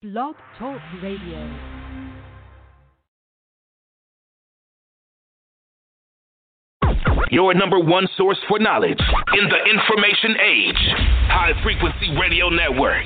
Blog Talk Radio. Your number one source for knowledge in the information age. High Frequency Radio Network.